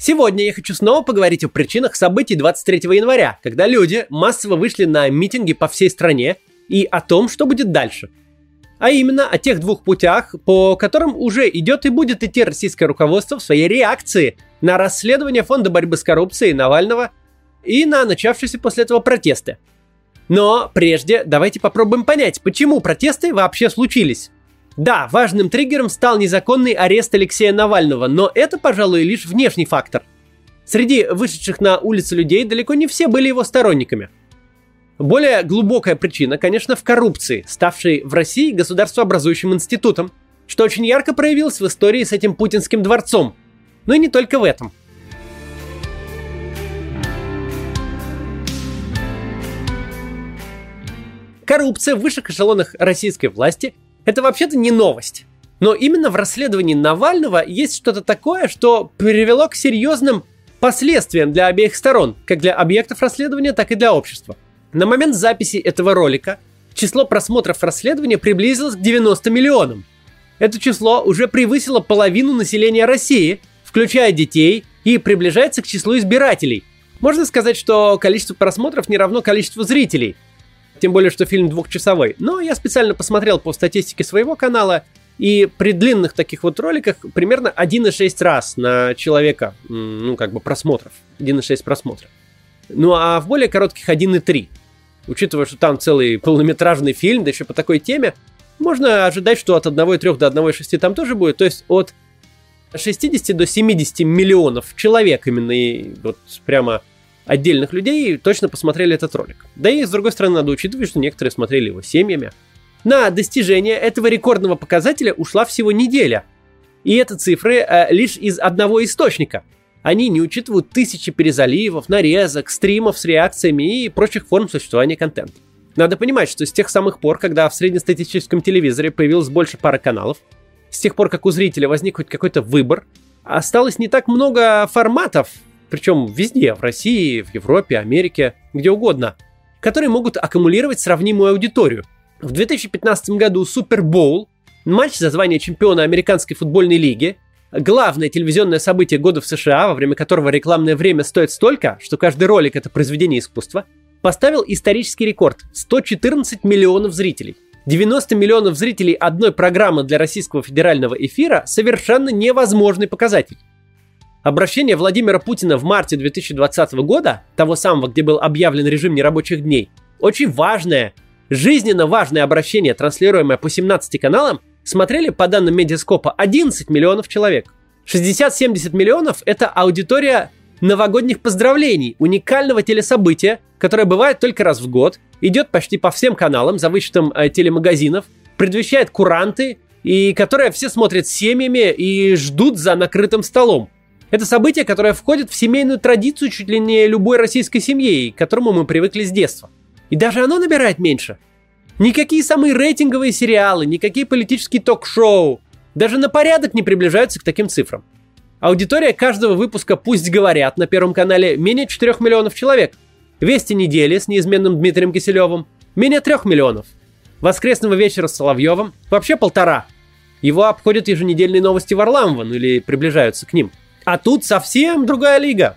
Сегодня я хочу снова поговорить о причинах событий 23 января, когда люди массово вышли на митинги по всей стране и о том, что будет дальше. А именно о тех двух путях, по которым уже идет и будет идти российское руководство в своей реакции на расследование Фонда борьбы с коррупцией Навального и на начавшиеся после этого протесты. Но прежде давайте попробуем понять, почему протесты вообще случились. Да, важным триггером стал незаконный арест Алексея Навального, но это, пожалуй, лишь внешний фактор. Среди вышедших на улицы людей далеко не все были его сторонниками. Более глубокая причина, конечно, в коррупции, ставшей в России государствообразующим институтом, что очень ярко проявилось в истории с этим путинским дворцом. Но и не только в этом. Коррупция в высших эшелонах российской власти это вообще-то не новость. Но именно в расследовании Навального есть что-то такое, что привело к серьезным последствиям для обеих сторон, как для объектов расследования, так и для общества. На момент записи этого ролика число просмотров расследования приблизилось к 90 миллионам. Это число уже превысило половину населения России, включая детей, и приближается к числу избирателей. Можно сказать, что количество просмотров не равно количеству зрителей – тем более, что фильм двухчасовой. Но я специально посмотрел по статистике своего канала, и при длинных таких вот роликах примерно 1,6 раз на человека, ну, как бы просмотров. 1,6 просмотров. Ну, а в более коротких 1,3. Учитывая, что там целый полнометражный фильм, да еще по такой теме, можно ожидать, что от 1,3 до 1,6 там тоже будет. То есть от 60 до 70 миллионов человек именно и вот прямо отдельных людей точно посмотрели этот ролик. Да и с другой стороны надо учитывать, что некоторые смотрели его семьями. На достижение этого рекордного показателя ушла всего неделя. И это цифры э, лишь из одного источника. Они не учитывают тысячи перезаливов, нарезок, стримов с реакциями и прочих форм существования контента. Надо понимать, что с тех самых пор, когда в среднестатистическом телевизоре появилось больше пары каналов, с тех пор, как у зрителя возник хоть какой-то выбор, осталось не так много форматов, причем везде, в России, в Европе, Америке, где угодно, которые могут аккумулировать сравнимую аудиторию. В 2015 году Супербоул, матч за звание чемпиона Американской футбольной лиги, главное телевизионное событие года в США, во время которого рекламное время стоит столько, что каждый ролик это произведение искусства, поставил исторический рекорд – 114 миллионов зрителей. 90 миллионов зрителей одной программы для российского федерального эфира – совершенно невозможный показатель. Обращение Владимира Путина в марте 2020 года, того самого, где был объявлен режим нерабочих дней, очень важное, жизненно важное обращение, транслируемое по 17 каналам, смотрели, по данным Медиаскопа, 11 миллионов человек. 60-70 миллионов – это аудитория новогодних поздравлений, уникального телесобытия, которое бывает только раз в год, идет почти по всем каналам, за вычетом э, телемагазинов, предвещает куранты, и которое все смотрят семьями и ждут за накрытым столом. Это событие, которое входит в семейную традицию чуть ли не любой российской семьи, к которому мы привыкли с детства. И даже оно набирает меньше. Никакие самые рейтинговые сериалы, никакие политические ток-шоу даже на порядок не приближаются к таким цифрам. Аудитория каждого выпуска «Пусть говорят» на Первом канале менее 4 миллионов человек. «Вести недели» с неизменным Дмитрием Киселевым менее 3 миллионов. «Воскресного вечера» с Соловьевым вообще полтора. Его обходят еженедельные новости Варламова, ну или приближаются к ним – а тут совсем другая лига.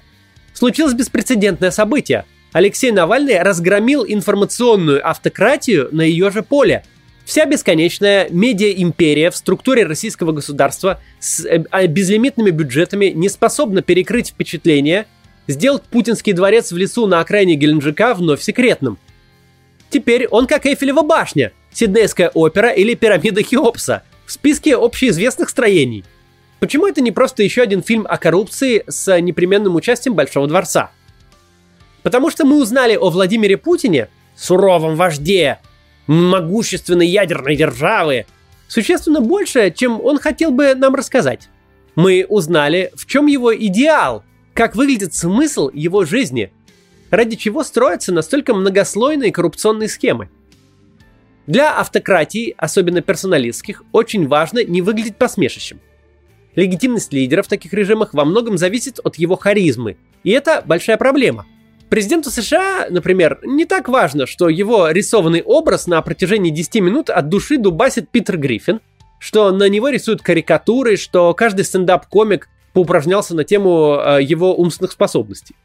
Случилось беспрецедентное событие. Алексей Навальный разгромил информационную автократию на ее же поле. Вся бесконечная медиа-империя в структуре российского государства с э, а, безлимитными бюджетами не способна перекрыть впечатление, сделать путинский дворец в лесу на окраине Геленджика вновь секретным. Теперь он как Эйфелева башня, Сиднейская опера или пирамида Хеопса в списке общеизвестных строений – Почему это не просто еще один фильм о коррупции с непременным участием Большого дворца? Потому что мы узнали о Владимире Путине, суровом вожде, могущественной ядерной державы, существенно больше, чем он хотел бы нам рассказать. Мы узнали, в чем его идеал, как выглядит смысл его жизни, ради чего строятся настолько многослойные коррупционные схемы. Для автократии, особенно персоналистских, очень важно не выглядеть посмешищем – Легитимность лидера в таких режимах во многом зависит от его харизмы. И это большая проблема. Президенту США, например, не так важно, что его рисованный образ на протяжении 10 минут от души дубасит Питер Гриффин, что на него рисуют карикатуры, что каждый стендап-комик поупражнялся на тему э, его умственных способностей.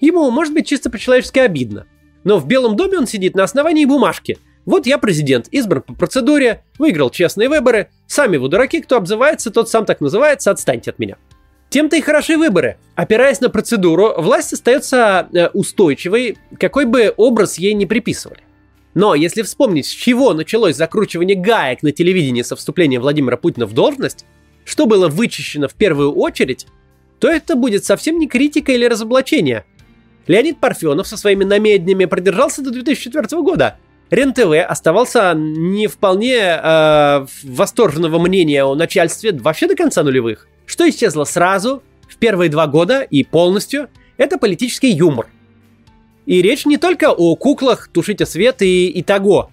Ему, может быть, чисто по-человечески обидно. Но в Белом доме он сидит на основании бумажки. Вот я президент, избран по процедуре, выиграл честные выборы. Сами вы дураки, кто обзывается, тот сам так называется, отстаньте от меня. Тем-то и хороши выборы. Опираясь на процедуру, власть остается э, устойчивой, какой бы образ ей не приписывали. Но если вспомнить, с чего началось закручивание гаек на телевидении со вступлением Владимира Путина в должность, что было вычищено в первую очередь, то это будет совсем не критика или разоблачение. Леонид Парфенов со своими намеднями продержался до 2004 года. РЕН-ТВ оставался не вполне э, восторженного мнения о начальстве вообще до конца нулевых. Что исчезло сразу, в первые два года и полностью, это политический юмор. И речь не только о куклах «Тушите свет» и, и того,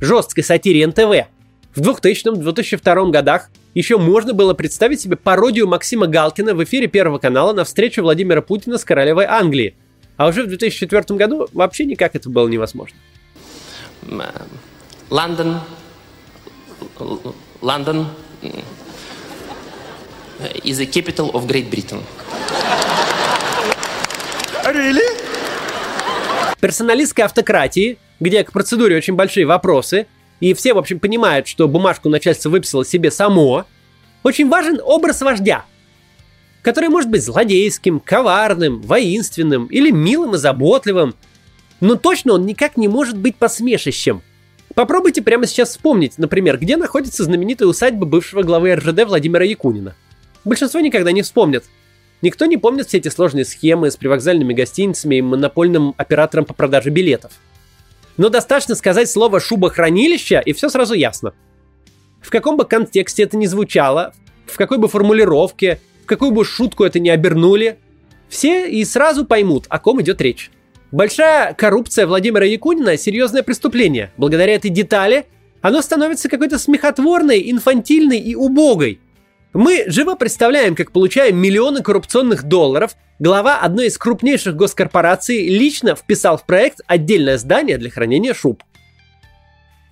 жесткой сатире НТВ. В 2000-2002 годах еще можно было представить себе пародию Максима Галкина в эфире Первого канала на встречу Владимира Путина с королевой Англии. А уже в 2004 году вообще никак это было невозможно. Лондон, Лондон is the capital of Great Britain. Really? Персоналистской автократии, где к процедуре очень большие вопросы, и все, в общем, понимают, что бумажку начальство выписало себе само, очень важен образ вождя, который может быть злодейским, коварным, воинственным или милым и заботливым, но точно он никак не может быть посмешищем. Попробуйте прямо сейчас вспомнить, например, где находится знаменитая усадьба бывшего главы РЖД Владимира Якунина – Большинство никогда не вспомнят. Никто не помнит все эти сложные схемы с привокзальными гостиницами и монопольным оператором по продаже билетов. Но достаточно сказать слово «шубохранилище», и все сразу ясно. В каком бы контексте это ни звучало, в какой бы формулировке, в какую бы шутку это ни обернули, все и сразу поймут, о ком идет речь. Большая коррупция Владимира Якунина – серьезное преступление. Благодаря этой детали оно становится какой-то смехотворной, инфантильной и убогой – мы живо представляем, как получаем миллионы коррупционных долларов, глава одной из крупнейших госкорпораций лично вписал в проект отдельное здание для хранения шуб.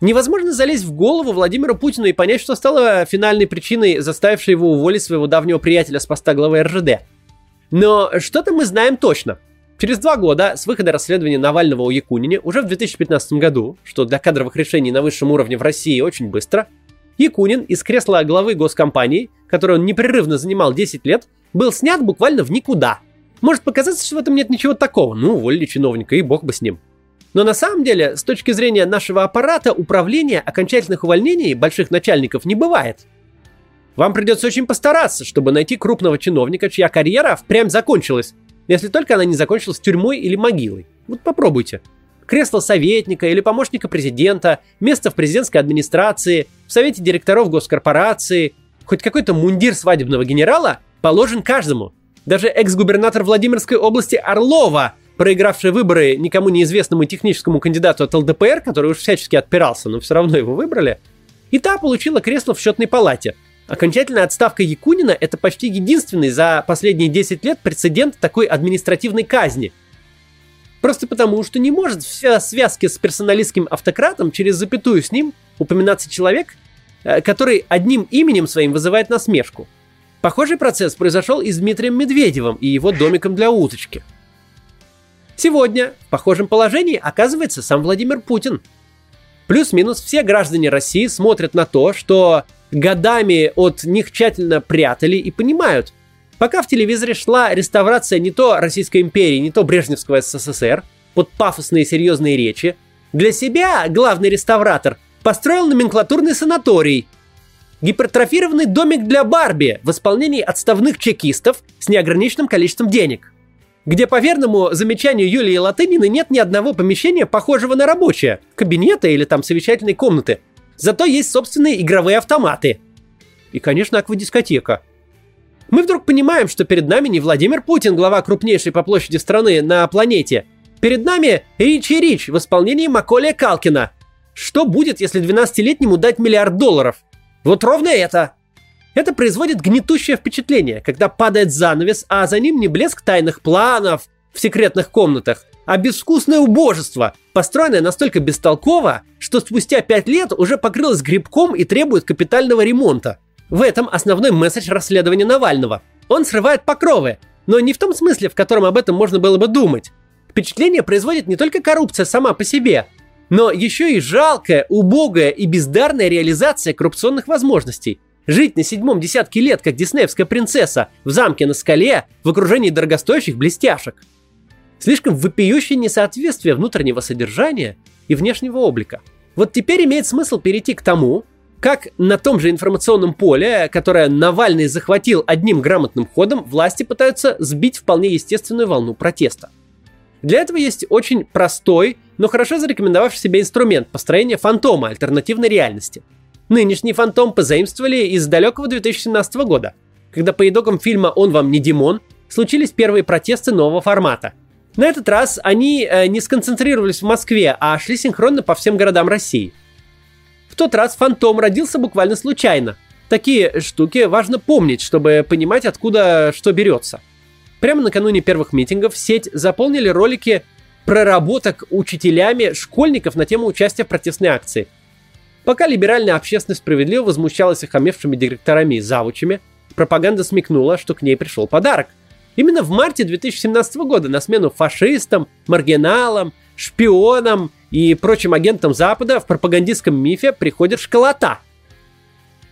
Невозможно залезть в голову Владимиру Путину и понять, что стало финальной причиной, заставившей его уволить своего давнего приятеля с поста главы РЖД. Но что-то мы знаем точно. Через два года с выхода расследования Навального о Якунине, уже в 2015 году, что для кадровых решений на высшем уровне в России очень быстро – Якунин из кресла главы госкомпании, которую он непрерывно занимал 10 лет, был снят буквально в никуда. Может показаться, что в этом нет ничего такого, ну, уволили чиновника, и бог бы с ним. Но на самом деле, с точки зрения нашего аппарата, управления окончательных увольнений больших начальников не бывает. Вам придется очень постараться, чтобы найти крупного чиновника, чья карьера впрямь закончилась, если только она не закончилась тюрьмой или могилой. Вот попробуйте кресло советника или помощника президента, место в президентской администрации, в совете директоров госкорпорации, хоть какой-то мундир свадебного генерала положен каждому. Даже экс-губернатор Владимирской области Орлова, проигравший выборы никому неизвестному техническому кандидату от ЛДПР, который уж всячески отпирался, но все равно его выбрали, и та получила кресло в счетной палате. Окончательная отставка Якунина – это почти единственный за последние 10 лет прецедент такой административной казни – Просто потому, что не может вся связки с персоналистским автократом через запятую с ним упоминаться человек, э, который одним именем своим вызывает насмешку. Похожий процесс произошел и с Дмитрием Медведевым и его домиком для уточки. Сегодня в похожем положении оказывается сам Владимир Путин. Плюс-минус все граждане России смотрят на то, что годами от них тщательно прятали и понимают – Пока в телевизоре шла реставрация не то Российской империи, не то Брежневского СССР, под пафосные серьезные речи, для себя главный реставратор построил номенклатурный санаторий, гипертрофированный домик для Барби в исполнении отставных чекистов с неограниченным количеством денег, где, по верному замечанию Юлии Латынины, нет ни одного помещения, похожего на рабочее, кабинета или там совещательной комнаты. Зато есть собственные игровые автоматы. И, конечно, аквадискотека – мы вдруг понимаем, что перед нами не Владимир Путин, глава крупнейшей по площади страны на планете. Перед нами Ричи Рич в исполнении Маколия Калкина. Что будет, если 12-летнему дать миллиард долларов? Вот ровно это. Это производит гнетущее впечатление, когда падает занавес, а за ним не блеск тайных планов в секретных комнатах, а безвкусное убожество, построенное настолько бестолково, что спустя пять лет уже покрылось грибком и требует капитального ремонта. В этом основной месседж расследования Навального. Он срывает покровы, но не в том смысле, в котором об этом можно было бы думать. Впечатление производит не только коррупция сама по себе, но еще и жалкая, убогая и бездарная реализация коррупционных возможностей. Жить на седьмом десятке лет, как диснеевская принцесса, в замке на скале, в окружении дорогостоящих блестяшек. Слишком вопиющее несоответствие внутреннего содержания и внешнего облика. Вот теперь имеет смысл перейти к тому, как на том же информационном поле, которое Навальный захватил одним грамотным ходом, власти пытаются сбить вполне естественную волну протеста. Для этого есть очень простой, но хорошо зарекомендовавший себя инструмент построения фантома альтернативной реальности. Нынешний фантом позаимствовали из далекого 2017 года, когда по итогам фильма «Он вам не Димон» случились первые протесты нового формата. На этот раз они э, не сконцентрировались в Москве, а шли синхронно по всем городам России – в тот раз фантом родился буквально случайно. Такие штуки важно помнить, чтобы понимать, откуда что берется. Прямо накануне первых митингов сеть заполнили ролики проработок учителями школьников на тему участия в протестной акции. Пока либеральная общественность справедливо возмущалась охамевшими директорами и завучами, пропаганда смекнула, что к ней пришел подарок. Именно в марте 2017 года на смену фашистам, маргиналам, шпионам и прочим агентам Запада в пропагандистском мифе приходит школота,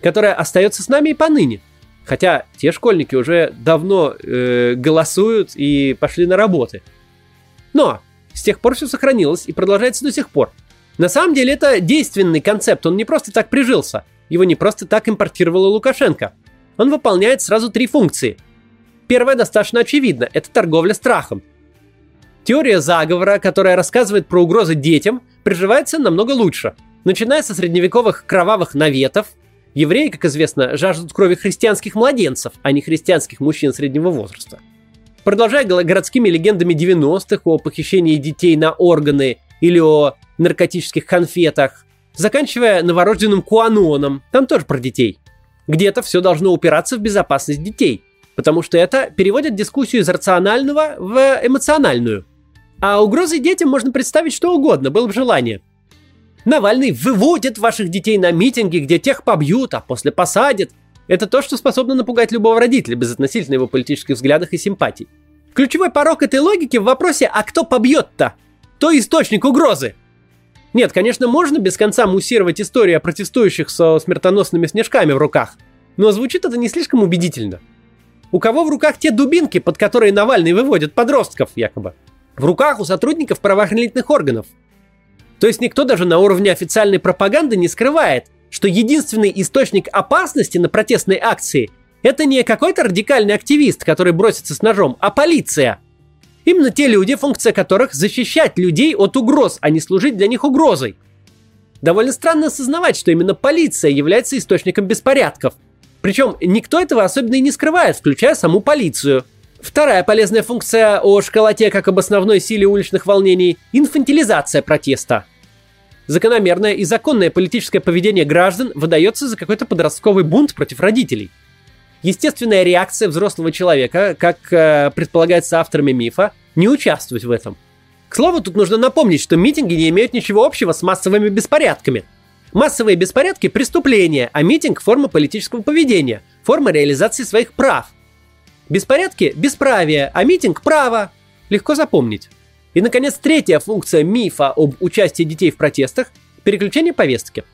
которая остается с нами и поныне. Хотя те школьники уже давно э, голосуют и пошли на работы. Но с тех пор все сохранилось и продолжается до сих пор. На самом деле это действенный концепт, он не просто так прижился. Его не просто так импортировала Лукашенко. Он выполняет сразу три функции. Первая достаточно очевидна – это торговля страхом. Теория заговора, которая рассказывает про угрозы детям, приживается намного лучше. Начиная со средневековых кровавых наветов, евреи, как известно, жаждут крови христианских младенцев, а не христианских мужчин среднего возраста. Продолжая городскими легендами 90-х о похищении детей на органы или о наркотических конфетах, заканчивая новорожденным Куаноном, там тоже про детей. Где-то все должно упираться в безопасность детей, потому что это переводит дискуссию из рационального в эмоциональную – а угрозой детям можно представить что угодно, было бы желание. Навальный выводит ваших детей на митинги, где тех побьют, а после посадят. Это то, что способно напугать любого родителя, безотносительно его политических взглядах и симпатий. Ключевой порог этой логики в вопросе «а кто побьет-то?» То источник угрозы. Нет, конечно, можно без конца муссировать историю о протестующих со смертоносными снежками в руках, но звучит это не слишком убедительно. У кого в руках те дубинки, под которые Навальный выводит подростков, якобы? в руках у сотрудников правоохранительных органов. То есть никто даже на уровне официальной пропаганды не скрывает, что единственный источник опасности на протестной акции – это не какой-то радикальный активист, который бросится с ножом, а полиция. Именно те люди, функция которых защищать людей от угроз, а не служить для них угрозой. Довольно странно осознавать, что именно полиция является источником беспорядков. Причем никто этого особенно и не скрывает, включая саму полицию – Вторая полезная функция о школоте как об основной силе уличных волнений – инфантилизация протеста. Закономерное и законное политическое поведение граждан выдается за какой-то подростковый бунт против родителей. Естественная реакция взрослого человека, как э, предполагается авторами мифа, не участвовать в этом. К слову, тут нужно напомнить, что митинги не имеют ничего общего с массовыми беспорядками. Массовые беспорядки – преступления, а митинг – форма политического поведения, форма реализации своих прав – Беспорядки – бесправие, а митинг – право. Легко запомнить. И, наконец, третья функция мифа об участии детей в протестах – переключение повестки.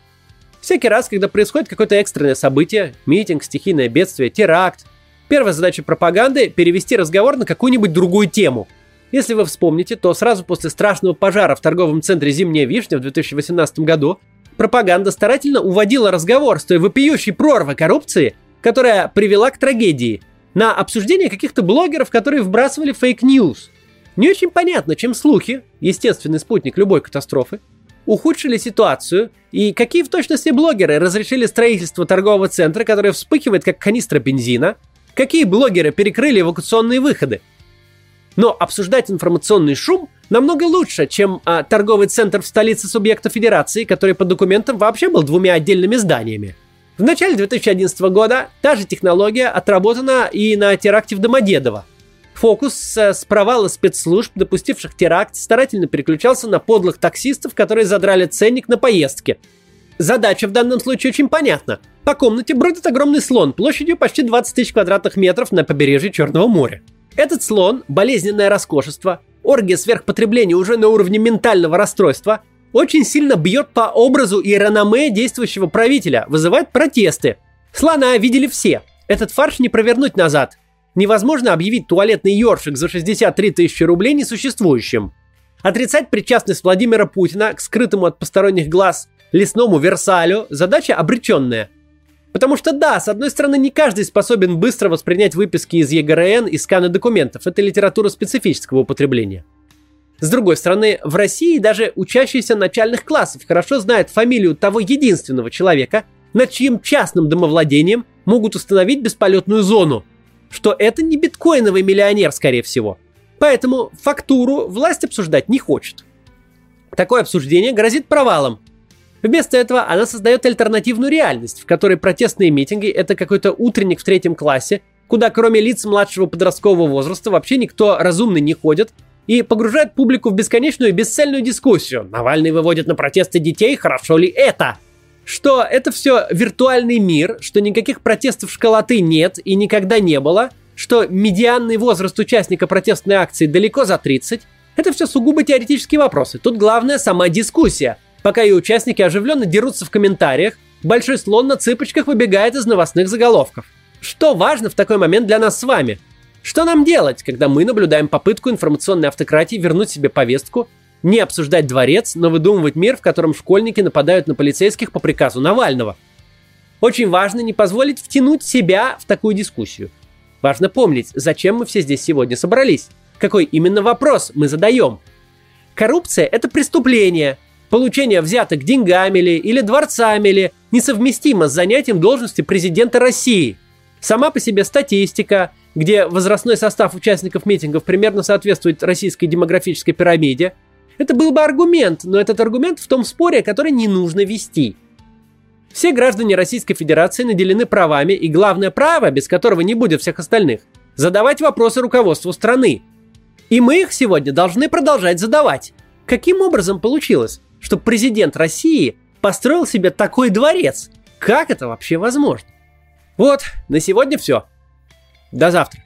Всякий раз, когда происходит какое-то экстренное событие, митинг, стихийное бедствие, теракт, первая задача пропаганды – перевести разговор на какую-нибудь другую тему. Если вы вспомните, то сразу после страшного пожара в торговом центре «Зимняя вишня» в 2018 году пропаганда старательно уводила разговор с той вопиющей прорвы коррупции, которая привела к трагедии – на обсуждение каких-то блогеров, которые вбрасывали fake news. Не очень понятно, чем слухи, естественный спутник любой катастрофы, ухудшили ситуацию, и какие в точности блогеры разрешили строительство торгового центра, который вспыхивает как канистра бензина, какие блогеры перекрыли эвакуационные выходы. Но обсуждать информационный шум намного лучше, чем а, торговый центр в столице субъекта федерации, который по документам вообще был двумя отдельными зданиями. В начале 2011 года та же технология отработана и на теракте в Домодедово. Фокус с провала спецслужб, допустивших теракт, старательно переключался на подлых таксистов, которые задрали ценник на поездки. Задача в данном случае очень понятна. По комнате бродит огромный слон площадью почти 20 тысяч квадратных метров на побережье Черного моря. Этот слон, болезненное роскошество, оргия сверхпотребления уже на уровне ментального расстройства, очень сильно бьет по образу и реноме действующего правителя, вызывает протесты. Слона видели все. Этот фарш не провернуть назад. Невозможно объявить туалетный ёршик за 63 тысячи рублей несуществующим. Отрицать причастность Владимира Путина к скрытому от посторонних глаз лесному Версалю задача обреченная. Потому что да, с одной стороны, не каждый способен быстро воспринять выписки из ЕГРН и сканы документов. Это литература специфического употребления. С другой стороны, в России даже учащиеся начальных классов хорошо знают фамилию того единственного человека, над чьим частным домовладением могут установить бесполетную зону. Что это не биткоиновый миллионер, скорее всего. Поэтому фактуру власть обсуждать не хочет. Такое обсуждение грозит провалом, Вместо этого она создает альтернативную реальность, в которой протестные митинги – это какой-то утренник в третьем классе, куда кроме лиц младшего подросткового возраста вообще никто разумный не ходит, и погружает публику в бесконечную и бесцельную дискуссию. Навальный выводит на протесты детей, хорошо ли это? Что это все виртуальный мир, что никаких протестов школоты нет и никогда не было, что медианный возраст участника протестной акции далеко за 30, это все сугубо теоретические вопросы. Тут главное сама дискуссия – Пока ее участники оживленно дерутся в комментариях, большой слон на цыпочках выбегает из новостных заголовков. Что важно в такой момент для нас с вами? Что нам делать, когда мы наблюдаем попытку информационной автократии вернуть себе повестку, не обсуждать дворец, но выдумывать мир, в котором школьники нападают на полицейских по приказу Навального? Очень важно не позволить втянуть себя в такую дискуссию. Важно помнить, зачем мы все здесь сегодня собрались. Какой именно вопрос мы задаем. Коррупция – это преступление, Получение взяток деньгами ли или дворцами ли несовместимо с занятием должности президента России. Сама по себе статистика, где возрастной состав участников митингов примерно соответствует российской демографической пирамиде, это был бы аргумент, но этот аргумент в том споре, который не нужно вести. Все граждане Российской Федерации наделены правами, и главное право, без которого не будет всех остальных, задавать вопросы руководству страны. И мы их сегодня должны продолжать задавать. Каким образом получилось, что президент России построил себе такой дворец. Как это вообще возможно? Вот, на сегодня все. До завтра.